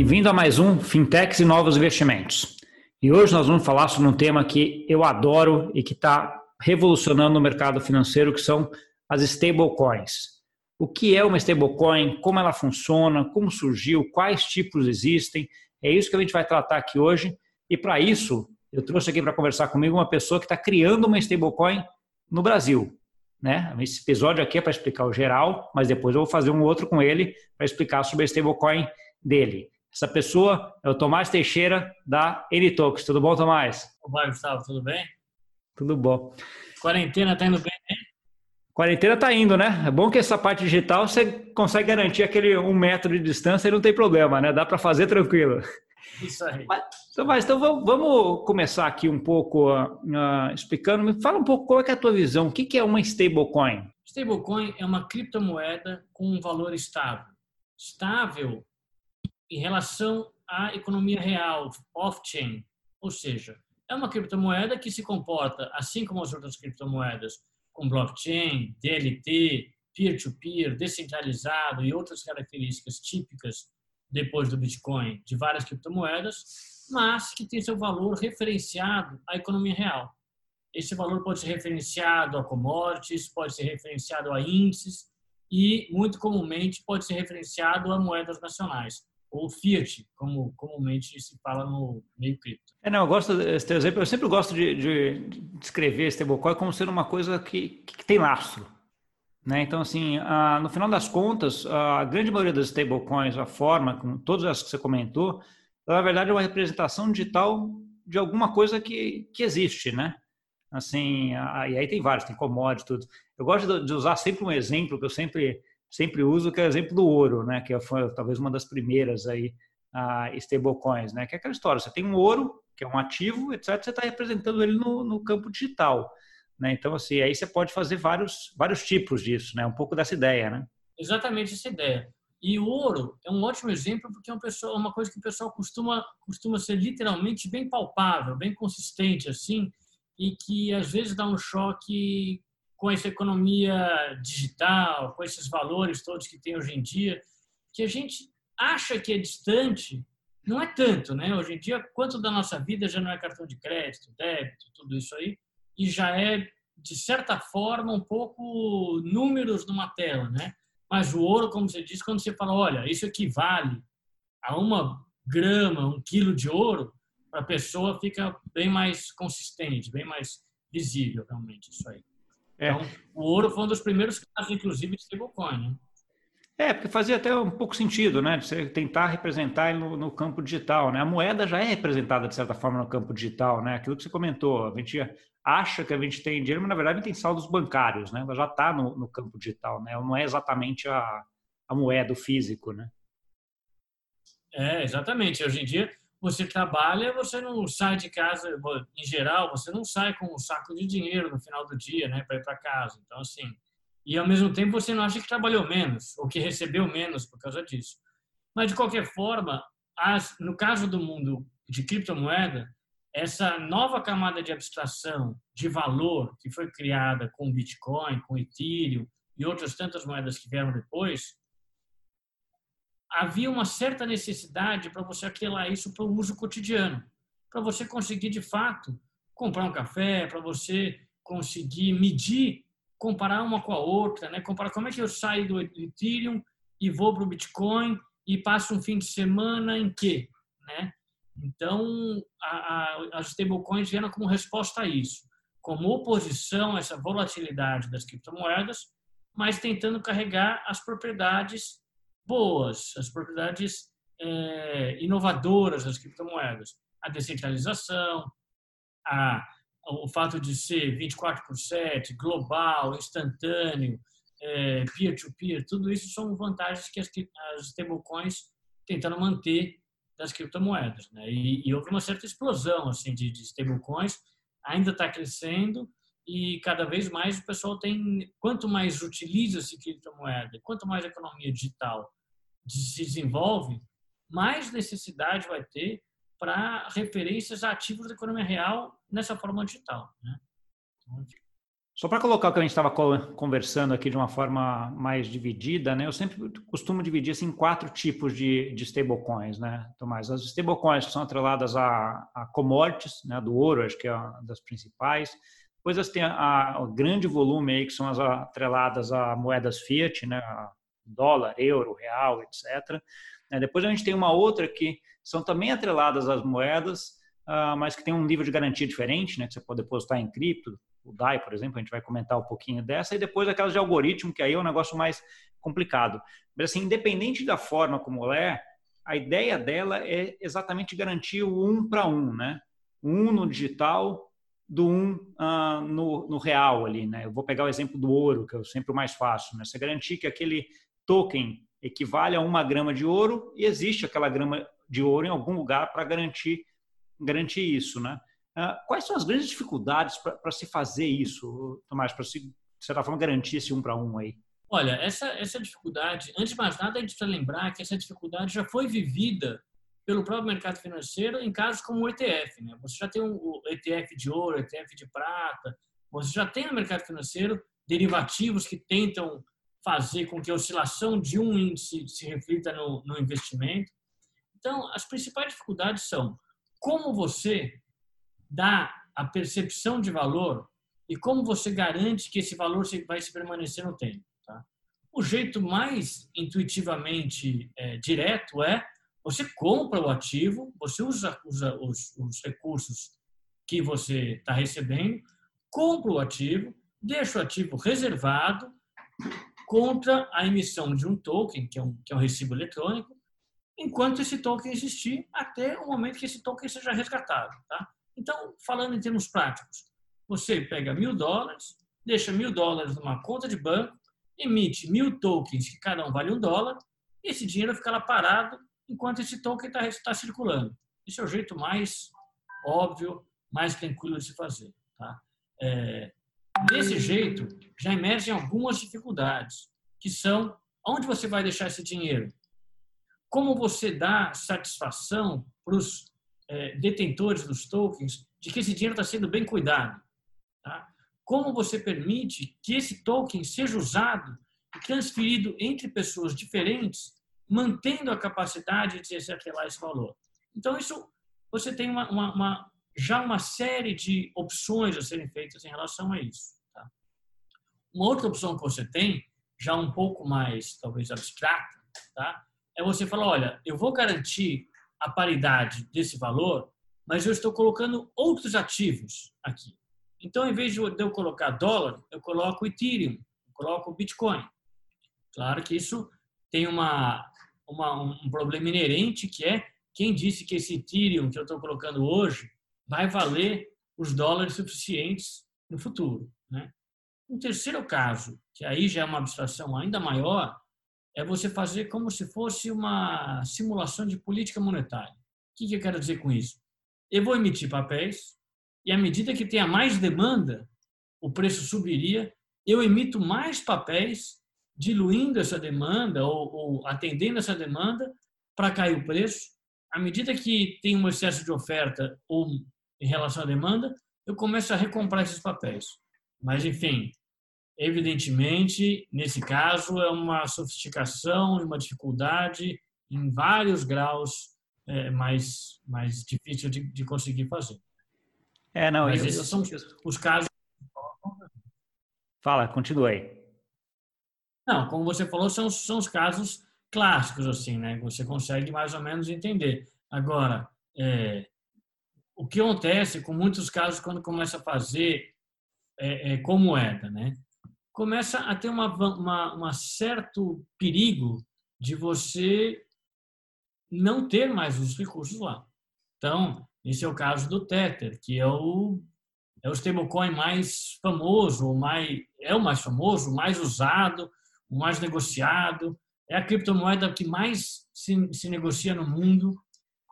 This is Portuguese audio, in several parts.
Bem-vindo a mais um Fintechs e Novos Investimentos. E hoje nós vamos falar sobre um tema que eu adoro e que está revolucionando o mercado financeiro, que são as stablecoins. O que é uma stablecoin, como ela funciona, como surgiu, quais tipos existem, é isso que a gente vai tratar aqui hoje. E para isso, eu trouxe aqui para conversar comigo uma pessoa que está criando uma stablecoin no Brasil. Né? Esse episódio aqui é para explicar o geral, mas depois eu vou fazer um outro com ele para explicar sobre a stablecoin dele. Essa pessoa é o Tomás Teixeira, da Elitox. Tudo bom, Tomás? Olá, Gustavo, tudo bem? Tudo bom. Quarentena está indo bem, né? Quarentena está indo, né? É bom que essa parte digital você consegue garantir aquele um metro de distância e não tem problema, né? Dá para fazer tranquilo. Isso aí. Mas, Tomás, então vamos, vamos, começar aqui um pouco uh, explicando. Me fala um pouco qual é a tua visão. O que, que é uma stablecoin? Stablecoin é uma criptomoeda com um valor estável. Estável em relação à economia real, off-chain, ou seja, é uma criptomoeda que se comporta, assim como as outras criptomoedas, com blockchain, DLT, peer-to-peer, descentralizado e outras características típicas depois do Bitcoin de várias criptomoedas, mas que tem seu valor referenciado à economia real. Esse valor pode ser referenciado a commodities, pode ser referenciado a índices e, muito comumente, pode ser referenciado a moedas nacionais ou Fiat, como comumente se fala no meio cripto. É, não, eu gosto desse exemplo, eu sempre gosto de, de, de descrever stablecoin como sendo uma coisa que, que tem lastro. Né? Então, assim, no final das contas, a grande maioria das stablecoins, a forma, com todas as que você comentou, na verdade é uma representação digital de alguma coisa que, que existe, né? Assim, e aí tem vários, tem commodities, tudo. Eu gosto de usar sempre um exemplo que eu sempre sempre uso, que é o exemplo do ouro, né? Que foi talvez uma das primeiras aí uh, stablecoins, né? Que é aquela história, você tem um ouro, que é um ativo, etc. Você está representando ele no, no campo digital, né? Então, assim, aí você pode fazer vários, vários tipos disso, né? Um pouco dessa ideia, né? Exatamente essa ideia. E o ouro é um ótimo exemplo porque é uma, pessoa, uma coisa que o pessoal costuma, costuma ser literalmente bem palpável, bem consistente, assim, e que às vezes dá um choque com essa economia digital, com esses valores todos que tem hoje em dia, que a gente acha que é distante, não é tanto, né? Hoje em dia, quanto da nossa vida já não é cartão de crédito, débito, tudo isso aí, e já é, de certa forma, um pouco números numa tela, né? Mas o ouro, como você disse, quando você fala, olha, isso equivale a uma grama, um quilo de ouro, para a pessoa fica bem mais consistente, bem mais visível, realmente, isso aí. É. Então, o ouro foi um dos primeiros casos, inclusive, de stablecoin, né? É, porque fazia até um pouco sentido, né? De você tentar representar no, no, campo digital, né? A moeda já é representada, de certa forma, no campo digital, né? Aquilo que você comentou, a gente acha que a gente tem dinheiro, mas na verdade tem saldos bancários, né? Ela já está no, no, campo digital, né? Ela não é exatamente a, a moeda, o físico, né? É, exatamente. Hoje em dia, você trabalha, você não sai de casa, em geral, você não sai com um saco de dinheiro no final do dia, né, para ir para casa. Então, assim, e ao mesmo tempo você não acha que trabalhou menos ou que recebeu menos por causa disso. Mas, de qualquer forma, as, no caso do mundo de criptomoeda, essa nova camada de abstração de valor que foi criada com Bitcoin, com Ethereum e outras tantas moedas que vieram depois, havia uma certa necessidade para você aquelar isso para o uso cotidiano, para você conseguir de fato comprar um café, para você conseguir medir, comparar uma com a outra, né? Comparar como é que eu saio do Ethereum e vou para o Bitcoin e passo um fim de semana em quê, né? Então, as stablecoins vieram como resposta a isso, como oposição a essa volatilidade das criptomoedas, mas tentando carregar as propriedades boas, as propriedades é, inovadoras das criptomoedas. A descentralização, a, o fato de ser 24 por 7, global, instantâneo, é, peer-to-peer, tudo isso são vantagens que as, as stablecoins tentaram manter das criptomoedas. Né? E, e, houve uma certa explosão assim de, de stablecoins, ainda está crescendo e cada vez mais o pessoal tem, quanto mais utiliza-se criptomoeda, quanto mais economia digital se desenvolve, mais necessidade vai ter para referências ativos da economia real nessa forma digital. Né? Então, Só para colocar o que a gente estava conversando aqui de uma forma mais dividida, né? Eu sempre costumo dividir assim, em quatro tipos de, de stablecoins, né, Tomás? As stablecoins que são atreladas a, a commodities, né, do ouro, acho que é uma das principais. Depois elas têm a, grande volume aí, que são as atreladas a moedas fiat, né, dólar, euro, real, etc. Né? Depois a gente tem uma outra que são também atreladas às moedas, uh, mas que tem um nível de garantia diferente, né, que você pode depositar em cripto, o DAI, por exemplo, a gente vai comentar um pouquinho dessa, e depois aquelas de algoritmo, que aí é um negócio mais complicado. Mas assim, independente da forma como é, a ideia dela é exatamente garantir o um para um, né? Um no digital, do um uh, no, no, real ali, né? Eu vou pegar o exemplo do ouro, que é sempre o mais fácil, né? Você garantir que aquele token equivale a uma grama de ouro e existe aquela grama de ouro em algum lugar para garantir garantir isso, né? Ah, quais são as grandes dificuldades para se fazer isso, Tomás, para se, de certa forma, garantir esse um para um aí? Olha, essa, essa dificuldade, antes de mais nada, a gente precisa lembrar que essa dificuldade já foi vivida pelo próprio mercado financeiro em casos como o ETF. Né? Você já tem o ETF de ouro, ETF de prata, você já tem no mercado financeiro derivativos que tentam fazer com que a oscilação de um índice se reflita no, no investimento. Então, as principais dificuldades são como você dá a percepção de valor e como você garante que esse valor vai se permanecer no tempo. Tá? O jeito mais intuitivamente é, direto é você compra o ativo, você usa, usa os, os recursos que você está recebendo, compra o ativo, deixa o ativo reservado contra a emissão de um token, que é um, que é um recibo eletrônico, enquanto esse token existir, até o momento que esse token seja resgatado. Tá? Então, falando em termos práticos, você pega mil dólares, deixa mil dólares numa conta de banco, emite mil tokens, que cada um vale um dólar, e esse dinheiro fica lá parado enquanto esse token está tá circulando. Esse é o jeito mais óbvio, mais tranquilo de se fazer. Tá? É, desse jeito, já emergem algumas dificuldades, que são onde você vai deixar esse dinheiro? Como você dá satisfação para os é, detentores dos tokens de que esse dinheiro está sendo bem cuidado. Tá? Como você permite que esse token seja usado e transferido entre pessoas diferentes, mantendo a capacidade de se atrelar esse valor. Então, isso você tem uma, uma, uma, já uma série de opções a serem feitas em relação a isso. Tá? Uma outra opção que você tem, já um pouco mais, talvez, abstrata, tá? é você falar, olha, eu vou garantir a paridade desse valor, mas eu estou colocando outros ativos aqui. Então, em vez de eu colocar dólar, eu coloco Ethereum, eu coloco Bitcoin. Claro que isso tem uma, uma, um problema inerente, que é quem disse que esse Ethereum que eu estou colocando hoje vai valer os dólares suficientes no futuro. Né? Um terceiro caso, que aí já é uma abstração ainda maior, é você fazer como se fosse uma simulação de política monetária. O que eu quero dizer com isso? Eu vou emitir papéis e à medida que tenha mais demanda, o preço subiria. Eu emito mais papéis, diluindo essa demanda ou, ou atendendo essa demanda para cair o preço. À medida que tem um excesso de oferta ou em relação à demanda, eu começo a recomprar esses papéis. Mas, enfim, Evidentemente, nesse caso, é uma sofisticação e uma dificuldade em vários graus é, mais, mais difícil de, de conseguir fazer. É, não, Mas eu, esses são os casos. Fala, continue aí. Não, como você falou, são, são os casos clássicos, assim, né? Você consegue mais ou menos entender. Agora, é, o que acontece com muitos casos quando começa a fazer é, é, como moeda, né? começa a ter uma, uma, uma certo perigo de você não ter mais os recursos lá. Então, esse é o caso do Tether, que é o é o stablecoin mais famoso, o mais é o mais famoso, o mais usado, o mais negociado, é a criptomoeda que mais se, se negocia no mundo.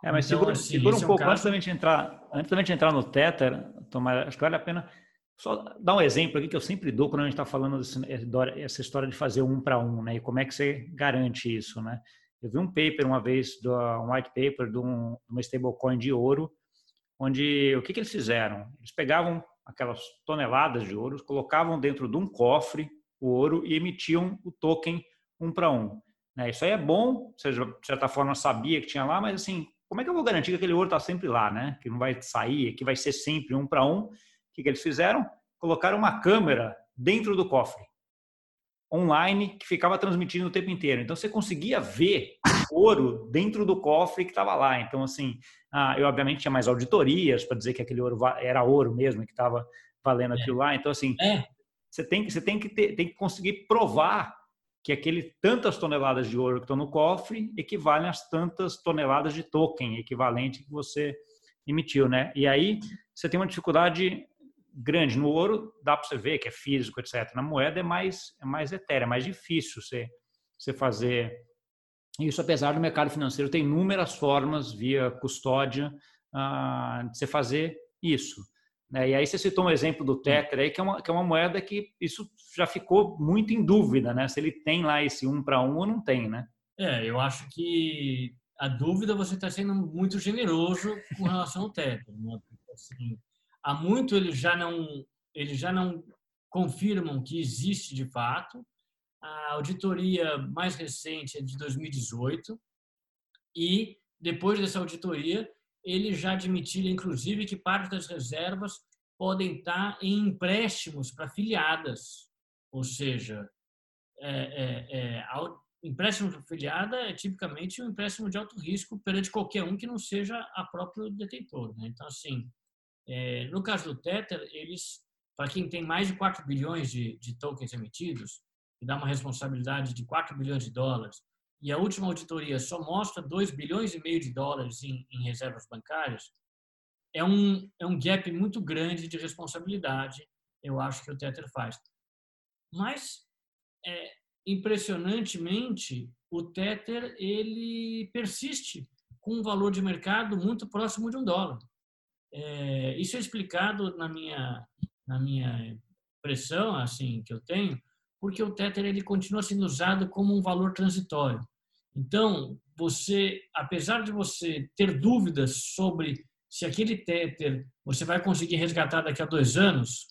É, mas então, segura, assim, segura um pouco é um caso... antes da gente entrar, antes da gente entrar no Tether, Tomar, acho que vale a pena só dar um exemplo aqui que eu sempre dou quando a gente está falando dessa história de fazer um para um, né? E como é que você garante isso, né? Eu vi um paper uma vez, um white paper de, de uma stablecoin de ouro, onde o que, que eles fizeram? Eles pegavam aquelas toneladas de ouro, colocavam dentro de um cofre o ouro e emitiam o token um para um. Né? Isso aí é bom, você de certa forma sabia que tinha lá, mas assim, como é que eu vou garantir que aquele ouro está sempre lá, né? Que não vai sair, que vai ser sempre um para um? O que, que eles fizeram? Colocaram uma câmera dentro do cofre, online, que ficava transmitindo o tempo inteiro. Então você conseguia ver ouro dentro do cofre que estava lá. Então, assim, ah, eu obviamente tinha mais auditorias para dizer que aquele ouro era ouro mesmo, que estava valendo é. aquilo lá. Então, assim, é. você tem que, você tem que, ter, tem que conseguir provar que aquele tantas toneladas de ouro que estão no cofre equivalem às tantas toneladas de token equivalente que você emitiu, né? E aí você tem uma dificuldade grande no ouro, dá para você ver que é físico, etc. Na moeda é mais é mais etérea, é mais difícil você você fazer isso, apesar do mercado financeiro ter inúmeras formas via custódia uh, de você fazer isso. Né? E aí você citou um exemplo do Tether aí, que é, uma, que é uma moeda que isso já ficou muito em dúvida, né? Se ele tem lá esse um para um ou não tem, né? É, eu acho que a dúvida você está sendo muito generoso com relação ao Tether. Né? Assim, há muito eles já não eles já não confirmam que existe de fato. A auditoria mais recente é de 2018 e depois dessa auditoria eles já admitiram, inclusive, que parte das reservas podem estar em empréstimos para filiadas, ou seja, é, é, é, empréstimo para filiada é tipicamente um empréstimo de alto risco perante qualquer um que não seja a próprio detentor. Né? Então, assim, é, no caso do Tether, eles, para quem tem mais de 4 bilhões de, de tokens emitidos, que dá uma responsabilidade de 4 bilhões de dólares, e a última auditoria só mostra 2 bilhões e meio de dólares em, em reservas bancárias, é um, é um gap muito grande de responsabilidade, eu acho que o Tether faz. Mas, é, impressionantemente, o Tether ele persiste com um valor de mercado muito próximo de um dólar. É, isso é explicado na minha, na minha impressão assim, que eu tenho, porque o Tether ele continua sendo usado como um valor transitório. Então, você, apesar de você ter dúvidas sobre se aquele Tether você vai conseguir resgatar daqui a dois anos,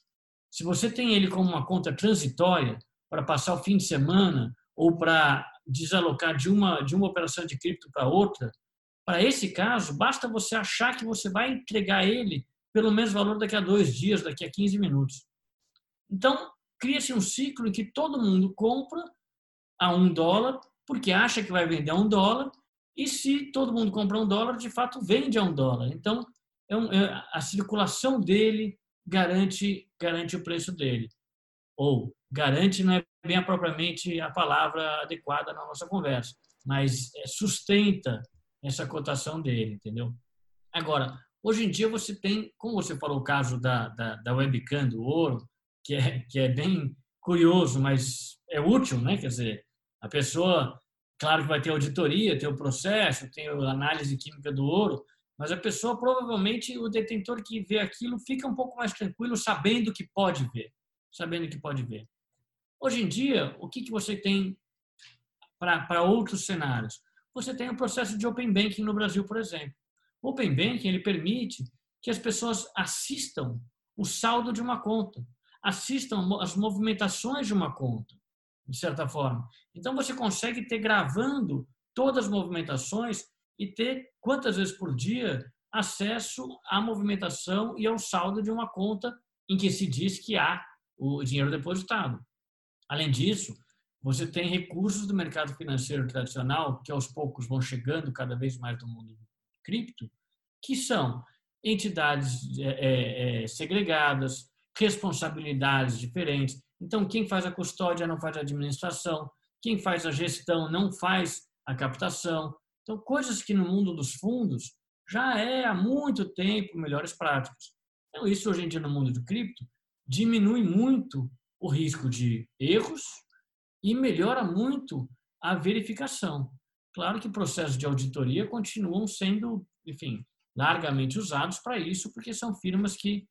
se você tem ele como uma conta transitória para passar o fim de semana ou para desalocar de uma de uma operação de cripto para outra, para esse caso basta você achar que você vai entregar ele pelo mesmo valor daqui a dois dias, daqui a 15 minutos. Então cria-se um ciclo em que todo mundo compra a um dólar porque acha que vai vender a um dólar e se todo mundo compra um dólar, de fato vende a um dólar. Então, é um, é, a circulação dele garante garante o preço dele. Ou garante não é bem propriamente a palavra adequada na nossa conversa, mas é, sustenta essa cotação dele, entendeu? Agora, hoje em dia você tem, como você falou o caso da, da, da webcam do ouro, que é, que é bem curioso, mas é útil, né? Quer dizer, a pessoa, claro que vai ter auditoria, tem o processo, tem a análise química do ouro, mas a pessoa provavelmente, o detentor que vê aquilo fica um pouco mais tranquilo sabendo que pode ver, sabendo que pode ver. Hoje em dia, o que, que você tem para outros cenários? Você tem o processo de Open Banking no Brasil, por exemplo. Open Banking ele permite que as pessoas assistam o saldo de uma conta assistam as movimentações de uma conta, de certa forma. Então, você consegue ter gravando todas as movimentações e ter, quantas vezes por dia, acesso à movimentação e ao saldo de uma conta em que se diz que há o dinheiro depositado. Além disso, você tem recursos do mercado financeiro tradicional, que aos poucos vão chegando cada vez mais no mundo cripto, que são entidades é, é, segregadas, responsabilidades diferentes. Então, quem faz a custódia não faz a administração, quem faz a gestão não faz a captação. Então, coisas que no mundo dos fundos já é há muito tempo melhores práticas. Então, isso hoje em dia no mundo do cripto diminui muito o risco de erros e melhora muito a verificação. Claro que processos de auditoria continuam sendo, enfim, largamente usados para isso, porque são firmas que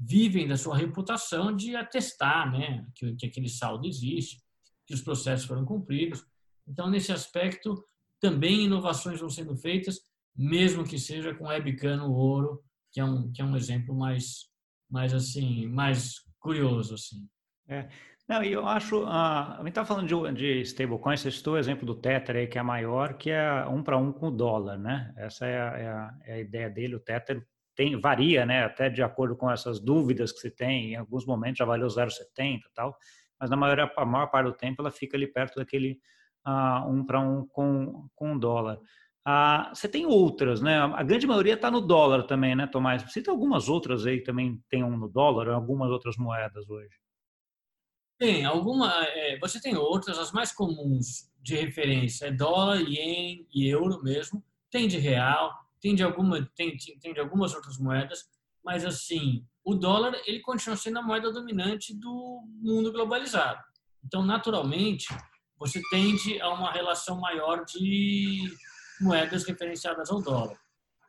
vivem da sua reputação de atestar né, que, que aquele saldo existe, que os processos foram cumpridos. Então, nesse aspecto, também inovações vão sendo feitas, mesmo que seja com webcam no ouro, que é um, que é um exemplo mais, mais assim, mais curioso assim. É. Não, e eu acho, uh, a gente está falando de, de stablecoin, você citou o exemplo do Tether aí, que é maior, que é um para um com o dólar, né? Essa é a, é a, é a ideia dele, o Tether tem, varia, né? Até de acordo com essas dúvidas que você tem, em alguns momentos já valeu 0,70 e tal, mas na maior, a maior parte do tempo ela fica ali perto daquele uh, um para um com, com dólar. Uh, você tem outras, né? A grande maioria está no dólar também, né, Tomás? Você tem algumas outras aí que também tem um no dólar, algumas outras moedas hoje. Tem, alguma, é, você tem outras, as mais comuns de referência é dólar, ien e euro mesmo. Tem de real, tem de, alguma, tem, tem de algumas outras moedas, mas assim, o dólar ele continua sendo a moeda dominante do mundo globalizado. Então, naturalmente, você tende a uma relação maior de moedas referenciadas ao dólar.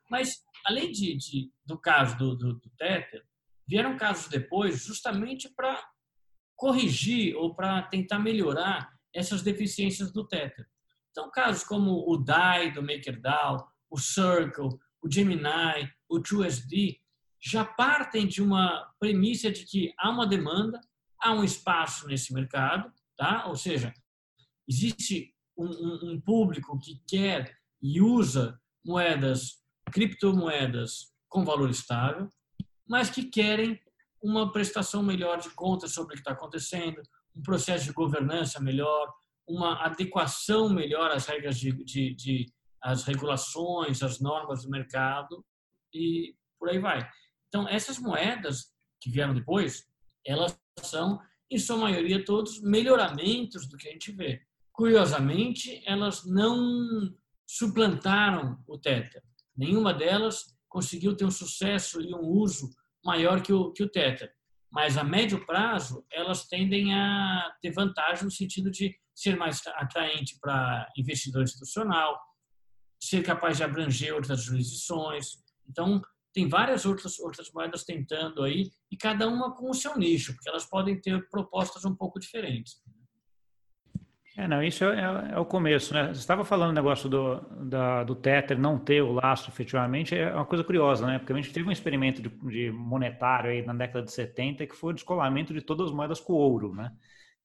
Mas, além de, de do caso do, do, do Tether, vieram casos depois justamente para corrigir ou para tentar melhorar essas deficiências do Tether. Então, casos como o DAI do MakerDAO, o Circle, o Gemini, o TrueSD, já partem de uma premissa de que há uma demanda, há um espaço nesse mercado, tá? ou seja, existe um, um, um público que quer e usa moedas, criptomoedas com valor estável, mas que querem uma prestação melhor de contas sobre o que está acontecendo, um processo de governança melhor, uma adequação melhor às regras de, de, de às regulações, às normas do mercado e por aí vai. Então essas moedas que vieram depois, elas são em sua maioria todos melhoramentos do que a gente vê. Curiosamente, elas não suplantaram o Tether. Nenhuma delas conseguiu ter um sucesso e um uso maior que o, que o Tether. Mas a médio prazo, elas tendem a ter vantagem no sentido de ser mais atraente para investidor institucional, ser capaz de abranger outras jurisdições. Então, tem várias outras, outras moedas tentando aí, e cada uma com o seu nicho, porque elas podem ter propostas um pouco diferentes. É, não, isso é, é, é, o começo, né? Você estava falando o negócio do, da, do Tether não ter o lastro efetivamente, é uma coisa curiosa, né? Porque a gente teve um experimento de, de monetário aí na década de 70 que foi o descolamento de todas as moedas com ouro, né?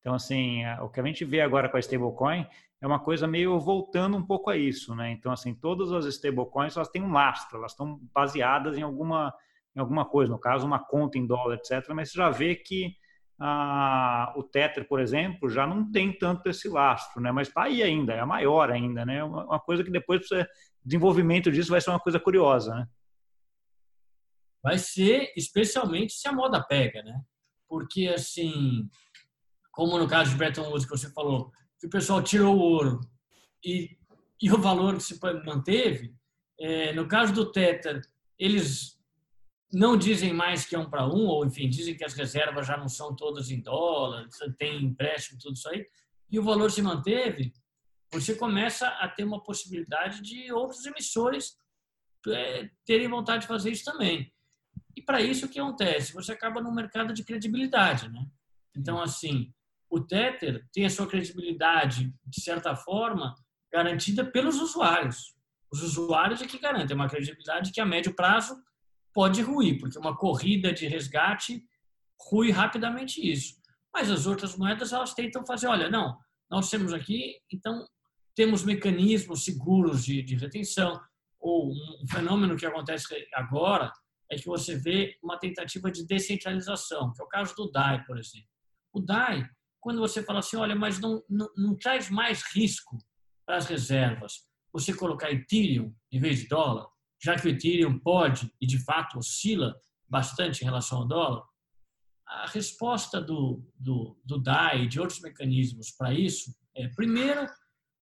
Então, assim, o que a gente vê agora com a stablecoin é uma coisa meio voltando um pouco a isso, né? Então, assim, todas as stablecoins, elas têm um lastro, elas estão baseadas em alguma, em alguma coisa, no caso, uma conta em dólar, etc. Mas você já vê que ah, o Tether, por exemplo, já não tem tanto esse lastro, né? Mas está aí ainda, é maior ainda, né? Uma, coisa que depois o desenvolvimento disso vai ser uma coisa curiosa, né? Vai ser, especialmente se a moda pega, né? Porque assim, como no caso de Bretton Woods que você falou, que o pessoal tirou o ouro e, e o valor se manteve. É, no caso do Tether, eles não dizem mais que é um para um, ou enfim, dizem que as reservas já não são todas em dólar, tem empréstimo, tudo isso aí, e o valor se manteve, você começa a ter uma possibilidade de outros emissores é, terem vontade de fazer isso também. E para isso o que acontece? Você acaba num mercado de credibilidade, né? Então, assim, o Tether tem a sua credibilidade, de certa forma, garantida pelos usuários. Os usuários é que garantem uma credibilidade que a médio prazo pode ruir, porque uma corrida de resgate rui rapidamente isso. Mas as outras moedas, elas tentam fazer, olha, não, nós temos aqui, então temos mecanismos seguros de, de retenção, ou um fenômeno que acontece agora é que você vê uma tentativa de descentralização, que é o caso do DAI, por exemplo. O DAI, quando você fala assim, olha, mas não, não, não traz mais risco para as reservas você colocar Ethereum em vez de dólar, já que o Ethereum pode e de fato oscila bastante em relação ao dólar, a resposta do, do, do DAI e de outros mecanismos para isso é, primeiro,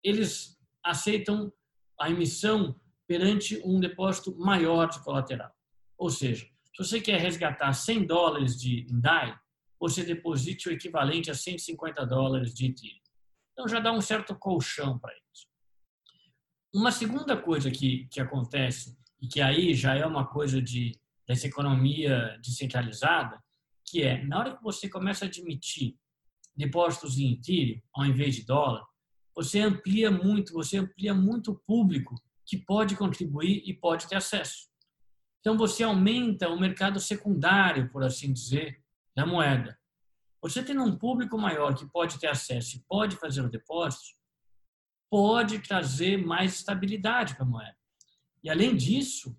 eles aceitam a emissão perante um depósito maior de colateral. Ou seja, se você quer resgatar 100 dólares de DAI, você deposite o equivalente a 150 dólares de Ethereum. Então já dá um certo colchão para isso. Uma segunda coisa que, que acontece, e que aí já é uma coisa de, dessa economia descentralizada, que é, na hora que você começa a admitir depósitos em Ethereum ao invés de dólar, você amplia muito, você amplia muito o público que pode contribuir e pode ter acesso. Então você aumenta o mercado secundário, por assim dizer, da moeda. Você tendo um público maior que pode ter acesso e pode fazer o depósito, pode trazer mais estabilidade para a moeda. E além disso,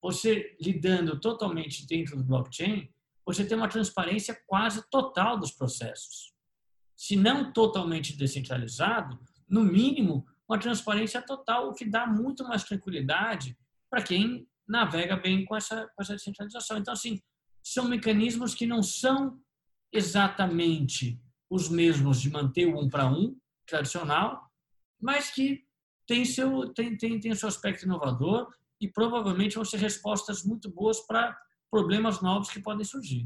você lidando totalmente dentro do blockchain, você tem uma transparência quase total dos processos. Se não totalmente descentralizado, no mínimo, uma transparência total, o que dá muito mais tranquilidade para quem navega bem com essa, com essa descentralização. Então, assim, são mecanismos que não são exatamente os mesmos de manter o um para um tradicional, mas que tem, seu, tem, tem, tem seu aspecto inovador e provavelmente vão ser respostas muito boas para problemas novos que podem surgir.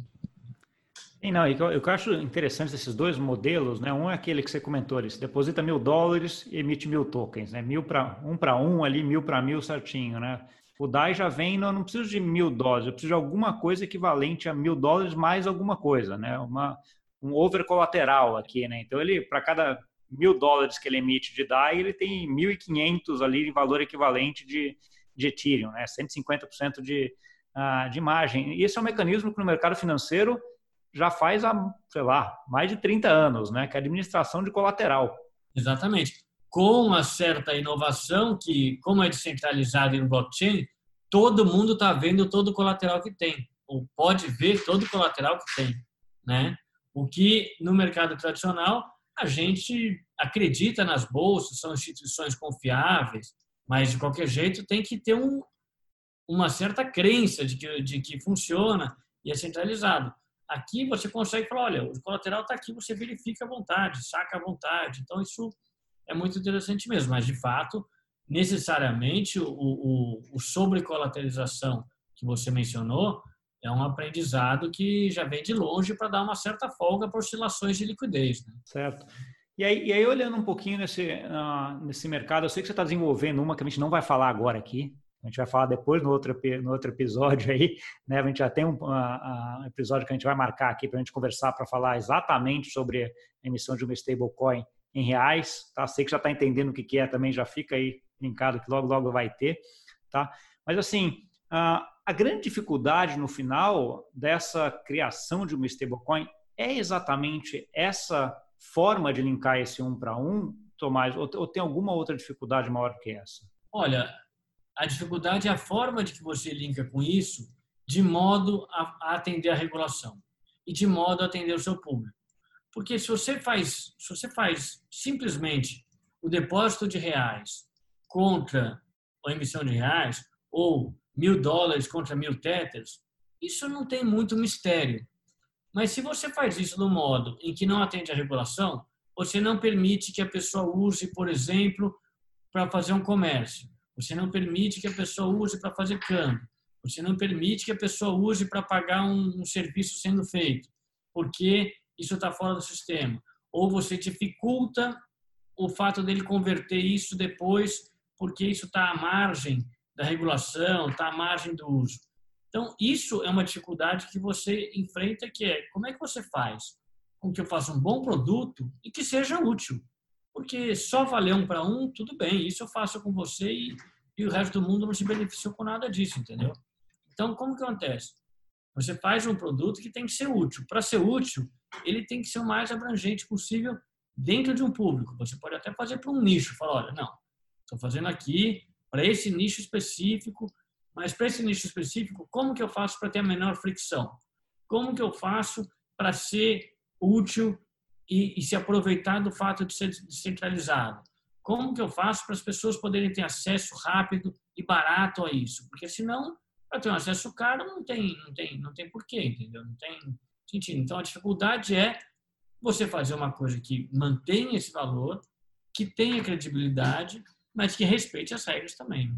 Sim, não, eu, eu acho interessante esses dois modelos, né? Um é aquele que você comentou, ele deposita mil dólares e emite mil tokens, né? Mil para um para um ali, mil para mil certinho, né? O DAI já vem, não, não preciso de mil dólares, eu preciso de alguma coisa equivalente a mil dólares mais alguma coisa, né? Uma, um over colateral aqui, né? Então ele, para cada mil dólares que ele emite de DAI, ele tem 1.500 ali em valor equivalente de, de Ethereum, né? 150% de, uh, de margem. E esse é um mecanismo que no mercado financeiro já faz há, sei lá, mais de 30 anos, né? Que é a administração de colateral. Exatamente. Com uma certa inovação que, como é descentralizado em blockchain, todo mundo está vendo todo o colateral que tem, ou pode ver todo o colateral que tem, né? O que no mercado tradicional a gente acredita nas bolsas, são instituições confiáveis, mas de qualquer jeito tem que ter um, uma certa crença de que, de que funciona e é centralizado. Aqui você consegue falar, olha, o colateral está aqui, você verifica à vontade, saca à vontade. Então isso é muito interessante mesmo, mas de fato, necessariamente o, o, o sobrecolateralização que você mencionou é um aprendizado que já vem de longe para dar uma certa folga para oscilações de liquidez. Né? Certo. E aí, e aí, olhando um pouquinho nesse, uh, nesse mercado, eu sei que você está desenvolvendo uma que a gente não vai falar agora aqui, a gente vai falar depois no outro, no outro episódio aí, né? A gente já tem um, uh, episódio que a gente vai marcar aqui para a gente conversar para falar exatamente sobre a emissão de uma stablecoin em reais, tá? Sei que já está entendendo o que, que é também, já fica aí linkado que logo, logo vai ter, tá? Mas assim, a grande dificuldade no final dessa criação de uma stablecoin é exatamente essa forma de linkar esse um para um, Tomás, ou tem alguma outra dificuldade maior que essa? Olha, a dificuldade é a forma de que você linka com isso de modo a, atender a regulação e de modo a atender o seu público. Porque se você faz, se você faz simplesmente o depósito de reais contra a emissão de reais ou mil dólares contra mil tethers, isso não tem muito mistério. Mas se você faz isso no modo em que não atende à regulação, você não permite que a pessoa use, por exemplo, para fazer um comércio. Você não permite que a pessoa use para fazer câmbio. Você não permite que a pessoa use para pagar um, um serviço sendo feito, porque isso está fora do sistema. Ou você dificulta o fato dele converter isso depois, porque isso está à margem da regulação, está à margem do uso. Então, isso é uma dificuldade que você enfrenta, que é como é que você faz com que eu faça um bom produto e que seja útil. Porque só valer um para um, tudo bem, isso eu faço com você e, e o resto do mundo não se beneficiou com nada disso, entendeu? Então, como que acontece? Você faz um produto que tem que ser útil. Para ser útil, ele tem que ser o mais abrangente possível dentro de um público. Você pode até fazer para um nicho, falar, olha, não, estou fazendo aqui para esse nicho específico, mas para esse nicho específico, como que eu faço para ter a menor fricção? Como que eu faço para ser útil e, e se aproveitar do fato de ser descentralizado? Como que eu faço para as pessoas poderem ter acesso rápido e barato a isso? Porque senão, para ter um acesso caro, não tem, não tem, não tem porquê, entendeu? Não tem sentido. Então, a dificuldade é você fazer uma coisa que mantenha esse valor, que tenha credibilidade, mas que respeite as regras também.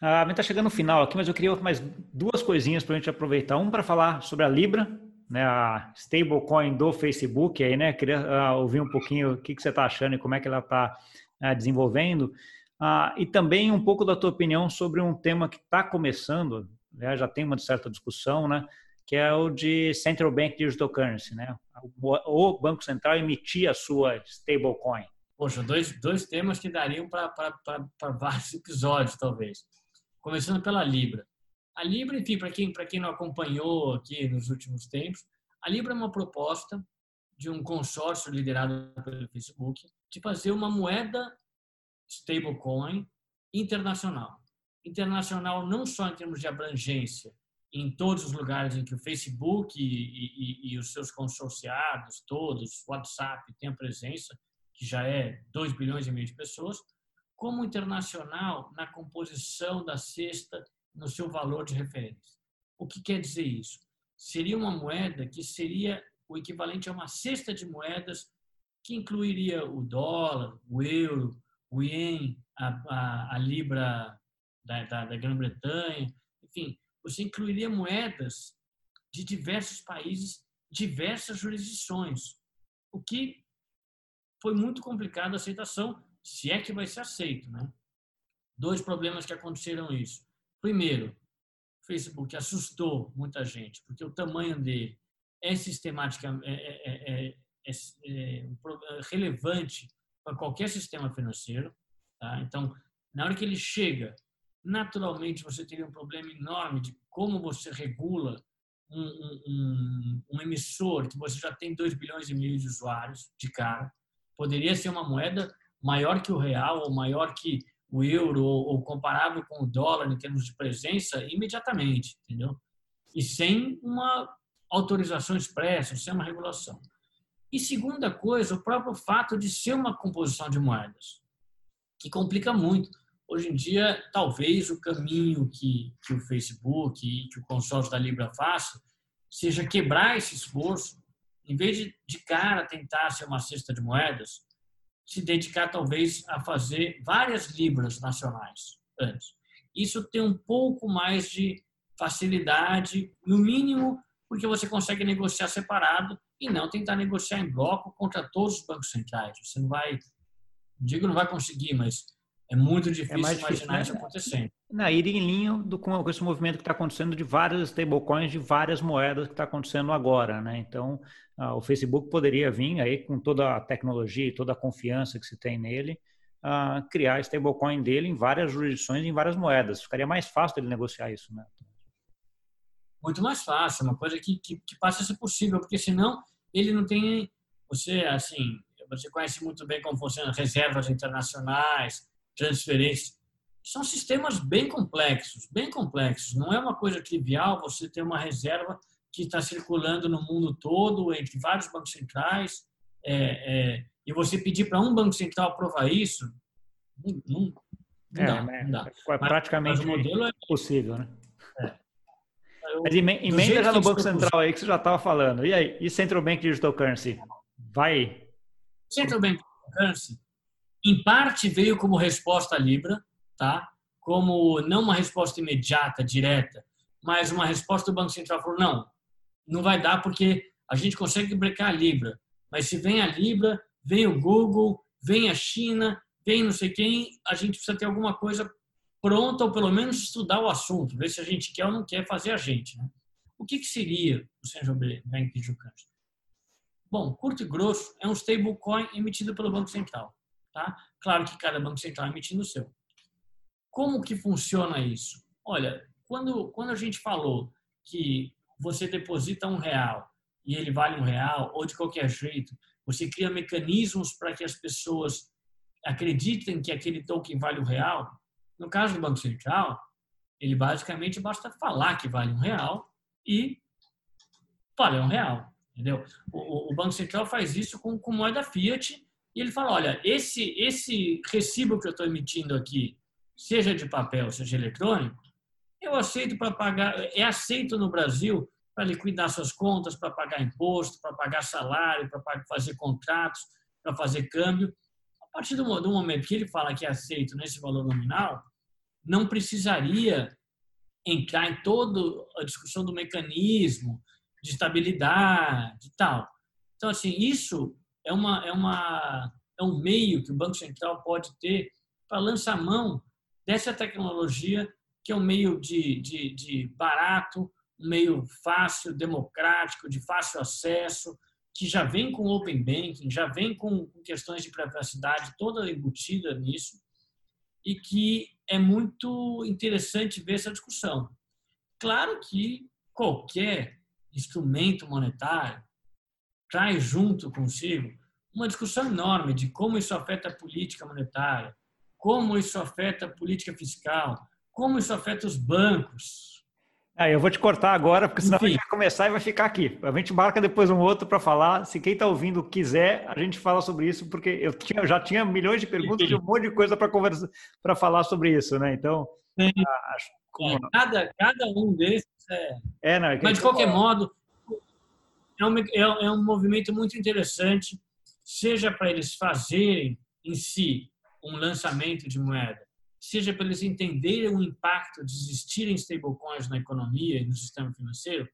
A gente está chegando no final aqui, mas eu queria mais duas coisinhas para a gente aproveitar. Um para falar sobre a Libra, né, a stablecoin do Facebook aí, né? Queria uh, ouvir um pouquinho o que, que você está achando e como é que ela está uh, desenvolvendo. Uh, e também um pouco da tua opinião sobre um tema que está começando, né, já tem uma certa discussão, né? Que é o de Central Bank Digital Currency, né? O, Banco Central emitir a sua stablecoin. Poxa, dois, dois temas que dariam para vários episódios, talvez. Começando pela Libra. A Libra, enfim, para quem, quem não acompanhou aqui nos últimos tempos, a Libra é uma proposta de um consórcio liderado pelo Facebook de fazer uma moeda stablecoin internacional. Internacional não só em termos de abrangência, em todos os lugares em que o Facebook e, e, e os seus consorciados, todos, WhatsApp, tem a presença, que já é 2 bilhões e meio de pessoas, como internacional na composição da cesta, no seu valor de referência. O que quer dizer isso? Seria uma moeda que seria o equivalente a uma cesta de moedas que incluiria o dólar, o euro, o ien, a, a, a libra da, da, da Grã-Bretanha, enfim, você incluiria moedas de diversos países, diversas jurisdições, o que foi muito complicado a aceitação, se é que vai ser aceito, né? Dois problemas que aconteceram isso. Primeiro, o Facebook assustou muita gente, porque o tamanho dele é sistemática, é, é, é, é relevante para qualquer sistema financeiro. Tá? Então, na hora que ele chega, naturalmente você teria um problema enorme de como você regula um, um, um, emissor que você já tem 2 bilhões e meio de usuários de cara. Poderia ser uma moeda maior que o real ou maior que o euro ou comparável com o dólar em termos de presença imediatamente, entendeu? E sem uma autorização expressa, sem uma regulação. E segunda coisa, o próprio fato de ser uma composição de moedas, que complica muito. Hoje em dia, talvez o caminho que, que o Facebook e que o consórcio da Libra faça seja quebrar esse esforço, em vez de de cara tentar ser uma cesta de moedas, se dedicar talvez a fazer várias libras nacionais antes. Isso tem um pouco mais de facilidade, no mínimo porque você consegue negociar separado e não tentar negociar em bloco contra todos os bancos centrais. Você não vai, digo não vai conseguir, mas é muito difícil é imaginar difícil, né? isso acontecendo. Não, ir em linha do, com esse movimento que está acontecendo de várias stablecoins, de várias moedas que está acontecendo agora, né? Então, ah, o Facebook poderia vir aí com toda a tecnologia e toda a confiança que se tem nele, ah, criar stablecoin dele em várias jurisdições, em várias moedas. Ficaria mais fácil ele negociar isso, né? Muito mais fácil, uma coisa que, que, que passa a ser possível, porque senão ele não tem. Você, assim, você conhece muito bem como funcionam reservas internacionais, transferências. São sistemas bem complexos, bem complexos. Não é uma coisa trivial você ter uma reserva que está circulando no mundo todo, entre vários bancos centrais, é, é, e você pedir para um banco central aprovar isso, não, não, não é, dá, né? não dá. É praticamente mas, mas modelo é possível, né? É. Mas emenda já no Banco Central aí que você já estava falando. E aí, e Central Bank Digital Currency? Vai? Central Bank Digital Currency em parte veio como resposta à Libra, tá? Como não uma resposta imediata, direta, mas uma resposta do Banco Central falou: não, não vai dar porque a gente consegue brecar a Libra. Mas se vem a Libra, vem o Google, vem a China, vem não sei quem, a gente precisa ter alguma coisa pronta ou pelo menos estudar o assunto, ver se a gente quer ou não quer fazer a gente. Né? O que, que seria o Central Bank Digital Bom, curto e grosso, é um stablecoin emitido pelo Banco Central. Tá? Claro que cada banco central emitindo o seu. Como que funciona isso? Olha, quando, quando a gente falou que você deposita um real e ele vale um real, ou de qualquer jeito, você cria mecanismos para que as pessoas acreditem que aquele token vale um real. No caso do Banco Central, ele basicamente basta falar que vale um real e vale um real. Entendeu? O, o Banco Central faz isso com, com moeda fiat e ele fala, olha, esse, esse recibo que eu estou emitindo aqui, seja de papel, seja eletrônico, eu aceito para pagar, é aceito no Brasil para liquidar suas contas, para pagar imposto, para pagar salário, para fazer contratos, para fazer câmbio. A partir do, momento que ele fala que é aceito nesse valor nominal, não precisaria entrar em toda a discussão do mecanismo de estabilidade e tal. Então, assim, isso é, uma, é, uma, é um meio que o Banco Central pode ter para lançar mão dessa tecnologia, que é um meio de, de, de barato, um meio fácil, democrático, de fácil acesso, que já vem com Open Banking, já vem com questões de privacidade toda embutida nisso, e que é muito interessante ver essa discussão. Claro que qualquer instrumento monetário traz junto consigo uma discussão enorme de como isso afeta a política monetária, como isso afeta a política fiscal, como isso afeta os bancos, ah, eu vou te cortar agora, porque senão Enfim. a gente vai começar e vai ficar aqui. A gente marca depois um outro para falar. Se quem está ouvindo quiser, a gente fala sobre isso, porque eu, tinha, eu já tinha milhões de perguntas e um monte de coisa para conversar, para falar sobre isso, né? Então, acho, é, cada, cada um desses é. é não, é Mas de qualquer modo, é um, é, é um movimento muito interessante, seja para eles fazerem em si um lançamento de moeda, seja para eles entenderem o impacto de existirem stablecoins na economia e no sistema financeiro,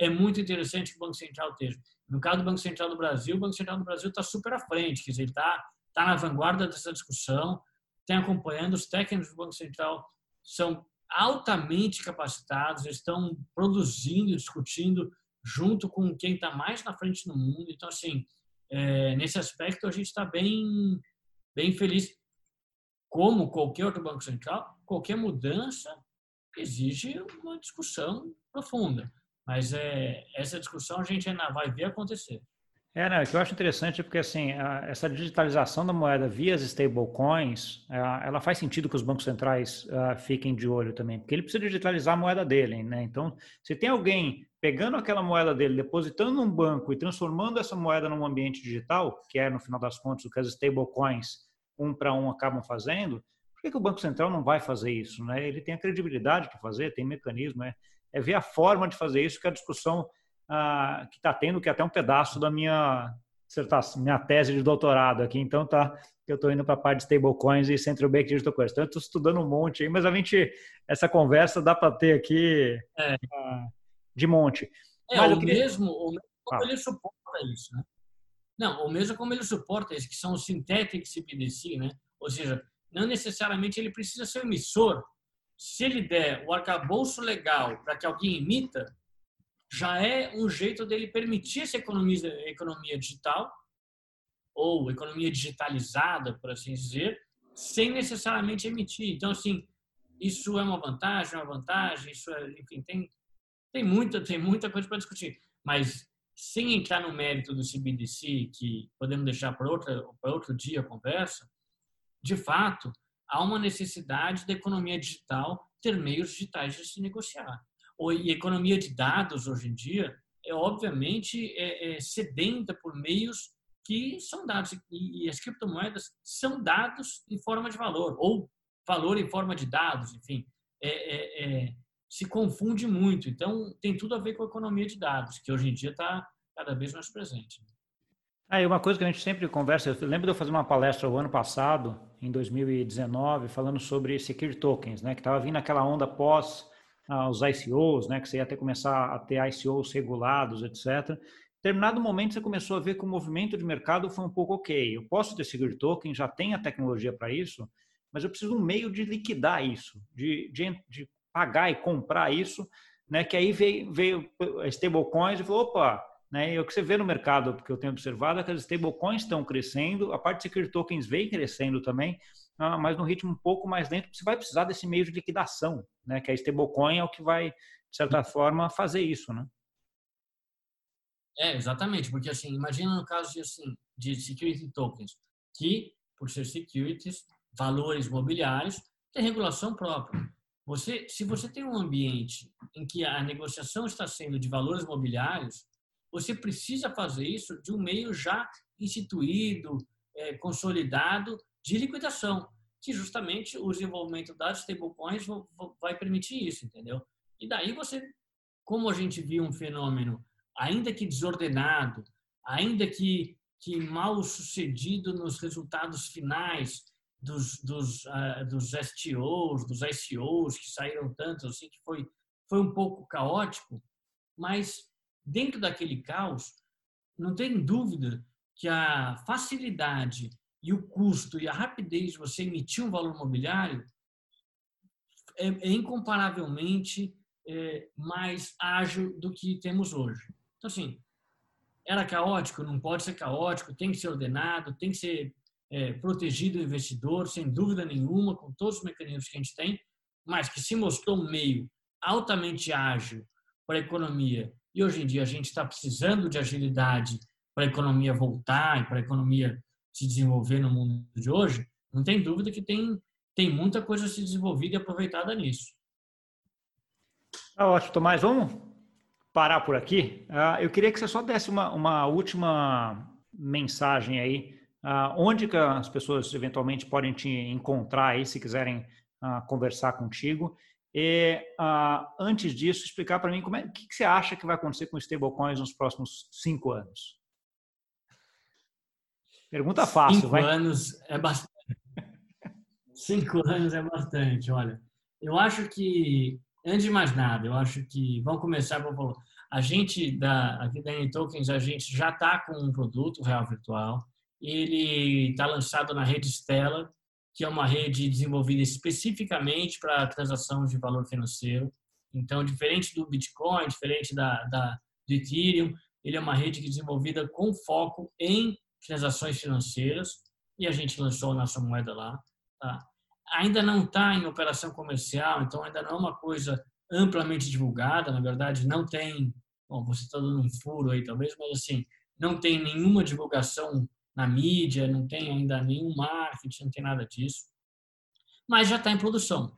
é muito interessante que o Banco Central esteja. No caso do Banco Central do Brasil, o Banco Central do Brasil está super à frente, quer dizer, está tá na vanguarda dessa discussão, tem acompanhando, os técnicos do Banco Central são altamente capacitados, estão produzindo, discutindo junto com quem está mais na frente no mundo. Então, assim, é, nesse aspecto a gente está bem, bem feliz como qualquer outro banco central, qualquer mudança exige uma discussão profunda. Mas é, essa discussão a gente ainda vai ver acontecer. É, né, o que eu acho interessante é porque assim, essa digitalização da moeda via as stablecoins, ela faz sentido que os bancos centrais uh, fiquem de olho também, porque ele precisa digitalizar a moeda dele, né? Então, se tem alguém pegando aquela moeda dele, depositando num banco e transformando essa moeda num ambiente digital, que é no final das contas o que as stablecoins um para um acabam fazendo, por que, que, o Banco Central não vai fazer isso? Né? Ele tem a credibilidade para fazer, tem mecanismo, é, é, ver a forma de fazer isso, que é a discussão ah, que está tendo, que é até um pedaço da minha dissertação, minha tese de doutorado aqui, então tá, eu estou indo para a parte de stablecoins e Central Bank Digital Currency. Então, eu estou estudando um monte aí, mas a gente, essa conversa dá para ter aqui é. ah, de monte. É, mas o, queria... mesmo, o mesmo ah. ele suporta isso, né? Não, ou mesmo como ele suporta isso, que são os synthetic CBDC, né? Ou seja, não necessariamente ele precisa ser emissor. Se ele der o arcabouço legal para que alguém imita, já é um jeito dele permitir essa economia, economia digital ou economia digitalizada, por assim dizer, sem necessariamente emitir. Então, assim, isso é uma vantagem, uma vantagem, isso é, enfim, tem, tem, muita, tem muita coisa para discutir. Mas sem entrar no mérito do CBDC, que podemos deixar para outro dia a conversa, de fato, há uma necessidade da economia digital ter meios digitais de se negociar. E economia de dados, hoje em dia, é obviamente é, é sedenta por meios que são dados, e as criptomoedas são dados em forma de valor, ou valor em forma de dados, enfim. É, é, é se confunde muito. Então, tem tudo a ver com a economia de dados, que hoje em dia está cada vez mais presente. Aí uma coisa que a gente sempre conversa, eu lembro de eu fazer uma palestra o ano passado, em 2019, falando sobre security tokens, né, que estava vindo aquela onda pós ah, os ICOs, né, que você ia até começar a ter ICOs regulados, etc. Em determinado momento você começou a ver que o movimento de mercado foi um pouco ok. Eu posso ter security token, já tenho a tecnologia para isso, mas eu preciso de um meio de liquidar isso, de, de, de pagar e comprar isso, né? Que aí veio, veio stablecoins e falou, opa, né? E o que você vê no mercado, porque eu tenho observado, é que as stablecoins estão crescendo, a parte de security tokens vem crescendo também, mas no ritmo um pouco mais lento, você vai precisar desse meio de liquidação, né? Que a stablecoin é o que vai, de certa forma, fazer isso, né? É, exatamente, porque assim, imagina no caso de, assim, de security tokens, que, por ser securities, valores mobiliários, tem regulação própria. Você, se você tem um ambiente em que a negociação está sendo de valores mobiliários, você precisa fazer isso de um meio já instituído, é, consolidado de liquidação, que justamente o desenvolvimento das stablecoins vai permitir isso, entendeu? E daí você, como a gente viu um fenômeno, ainda que desordenado, ainda que, que mal sucedido nos resultados finais, dos, dos, uh, dos STOs, dos ICOs que saíram tanto, assim, que foi, foi um pouco caótico, mas dentro daquele caos, não tem dúvida que a facilidade e o custo e a rapidez de você emitir um valor imobiliário é, é incomparavelmente é, mais ágil do que temos hoje. Então, assim, era caótico? Não pode ser caótico, tem que ser ordenado, tem que ser é, protegido o investidor, sem dúvida nenhuma, com todos os mecanismos que a gente tem, mas que se mostrou um meio altamente ágil para a economia, e hoje em dia a gente está precisando de agilidade para a economia voltar e para a economia se desenvolver no mundo de hoje, não tem dúvida que tem, tem muita coisa a se desenvolvida e aproveitada nisso. Tá ótimo, Tomás. Vamos parar por aqui. Uh, eu queria que você só desse uma, uma última mensagem aí. Uh, onde que as pessoas eventualmente podem te encontrar aí, se quiserem uh, conversar contigo. E, antes disso, explicar para mim como é, o que, que você acha que vai acontecer com stablecoins nos próximos cinco anos. Pergunta fácil, Cinco vai. anos é bastante. Cinco anos é bastante, olha. Eu acho que, antes de mais nada, eu acho que, vamos começar por a gente, da, aqui da N-Tokens, a gente já está com um produto real virtual, ele está lançado na rede Stella, que é uma rede desenvolvida especificamente para transação de valor financeiro. Então, diferente do Bitcoin, diferente da, da, do Ethereum, ele é uma rede é desenvolvida com foco em transações financeiras e a gente lançou a nossa moeda lá. Tá? Ainda não está em operação comercial, então ainda não é uma coisa amplamente divulgada. Na verdade, não tem. Bom, você está dando um furo aí talvez, mas assim, não tem nenhuma divulgação na mídia, não tem ainda nenhum marketing, não tem nada disso. Mas já está em produção.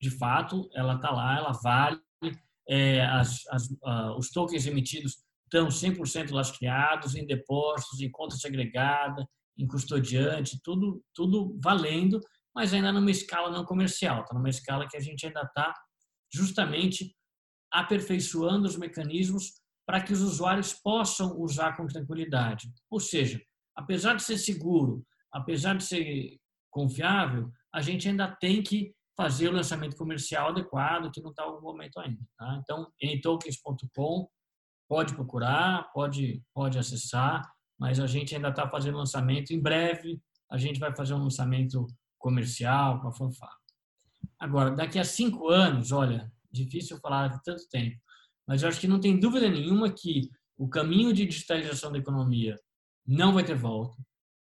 De fato, ela está lá, ela vale. É, as, as, uh, os tokens emitidos estão 100% lastreados em depósitos, em conta segregada, em custodiante, tudo, tudo valendo, mas ainda numa escala não comercial, está numa escala que a gente ainda está justamente aperfeiçoando os mecanismos para que os usuários possam usar com tranquilidade. Ou seja, apesar de ser seguro, apesar de ser confiável, a gente ainda tem que fazer o lançamento comercial adequado, que não está no momento ainda. Tá? Então, em tokens.com, pode procurar, pode, pode acessar, mas a gente ainda está fazendo lançamento. Em breve, a gente vai fazer um lançamento comercial com a fanfara. Agora, daqui a cinco anos, olha, difícil falar de tanto tempo, mas eu acho que não tem dúvida nenhuma que o caminho de digitalização da economia não vai ter volta.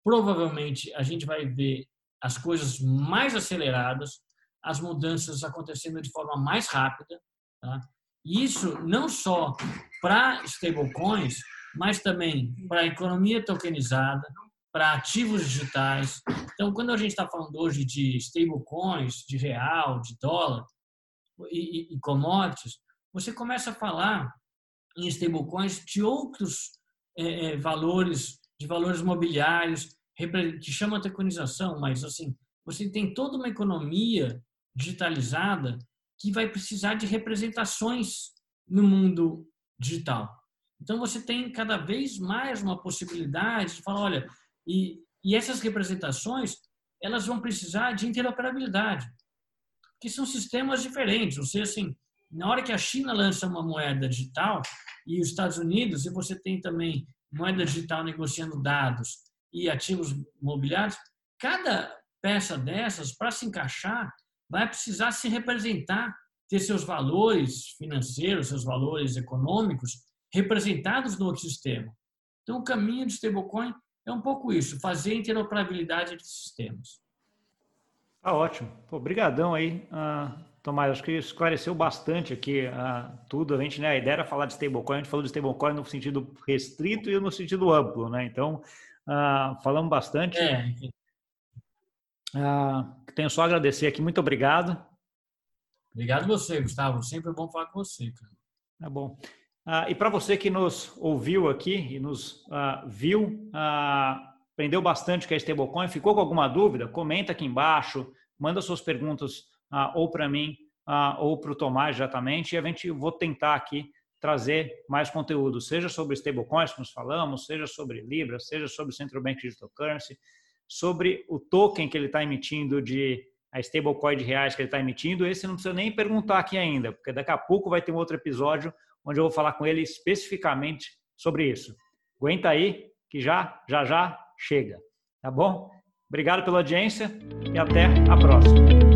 Provavelmente a gente vai ver as coisas mais aceleradas, as mudanças acontecendo de forma mais rápida. Tá? Isso não só para stablecoins, mas também para a economia tokenizada, para ativos digitais. Então, quando a gente está falando hoje de stablecoins, de real, de dólar e, e, e commodities, você começa a falar em stablecoins de outros é, é valores, de valores mobiliários, que chama tokenização, mas assim, você tem toda uma economia digitalizada que vai precisar de representações no mundo digital. Então você tem cada vez mais uma possibilidade de falar, olha, e, e essas representações elas vão precisar de interoperabilidade, que são sistemas diferentes. Ou seja, assim, na hora que a China lança uma moeda digital e os Estados Unidos, e você tem também moeda digital negociando dados e ativos mobiliários, cada peça dessas, para se encaixar, vai precisar se representar, ter seus valores financeiros, seus valores econômicos representados no outro sistema. Então, o caminho do stablecoin é um pouco isso, fazer interoperabilidade de sistemas. Tá ótimo. Obrigadão aí, uh, Tomás. Acho que esclareceu bastante aqui uh, tudo. A gente, né, a ideia era falar de stablecoin, a gente falou de stablecoin no sentido restrito e no sentido amplo, né? Então, uh, falamos bastante. É. Uh, tenho só a agradecer aqui. Muito obrigado. Obrigado você, Gustavo. Sempre é bom falar com você. Cara. Tá bom. Uh, e para você que nos ouviu aqui e nos uh, viu, aprendeu bastante com a stablecoin, ficou com alguma dúvida? Comenta aqui embaixo, manda suas perguntas ou para mim ou para o Tomás diretamente e a gente vou tentar aqui trazer mais conteúdo, seja sobre stablecoins, como nós falamos, seja sobre Libra, seja sobre Central Bank Digital Currency, sobre o token que ele está emitindo de a stablecoin de reais que ele está emitindo, esse não precisa nem perguntar aqui ainda, porque daqui a pouco vai ter um outro episódio onde eu vou falar com ele especificamente sobre isso. Aguenta aí, que já, já, já chega. Tá bom? Obrigado pela audiência e até a próxima.